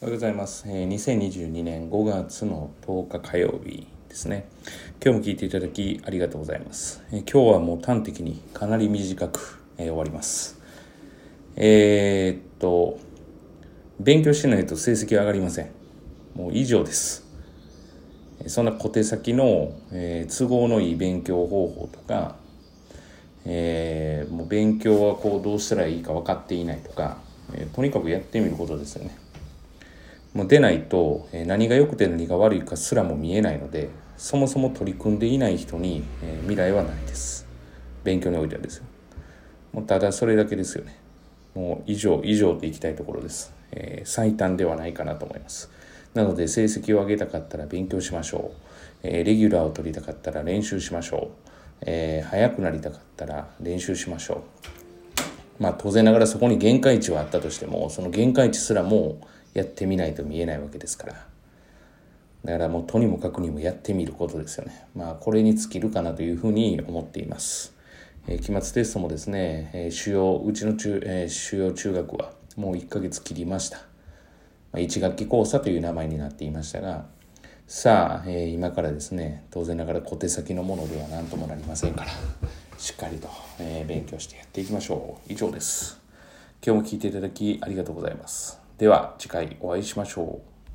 おはようございます。えー2022年5月の10日火曜日ですね。今日も聞いていただきありがとうございます。えー今日はもう端的にかなり短く、えー終わります。えーっと、勉強しないと成績上がりません。もう以上です。そんな小手先の、えー都合のいい勉強方法とか、えーもう勉強はこうどうしたらいいか分かっていないとか、えーとにかくやってみることですよね。もう出ないと、何が良くて何が悪いかすらも見えないのでそもそも取り組んでいない人に、未来はないです。勉強においてはですよ。もうただそれだけですよね。もう以上以上といきたいところです、えー最短ではないかなと思います。なので成績を上げたかったら勉強しましょう、えーレギュラーを取りたかったら練習しましょう、えー速くなりたかったら練習しましょう。まあ当然ながらそこに限界値はあったとしてもその限界値すらもうやってみないと見えないわけですから。だからもうとにもかくにもやってみることですよね。まあこれに尽きるかなというふうに思っています、えー期末テストもですね、えー主要うちの中、えー主要中学はもう1ヶ月切りました、まあ、1学期講座という名前になっていましたがさあ、えー今からですね当然ながら小手先のものでは何ともなりませんからしっかりと、え勉強してやっていきましょう。以上です。今日も聞いていただきありがとうございます。では次回お会いしましょう。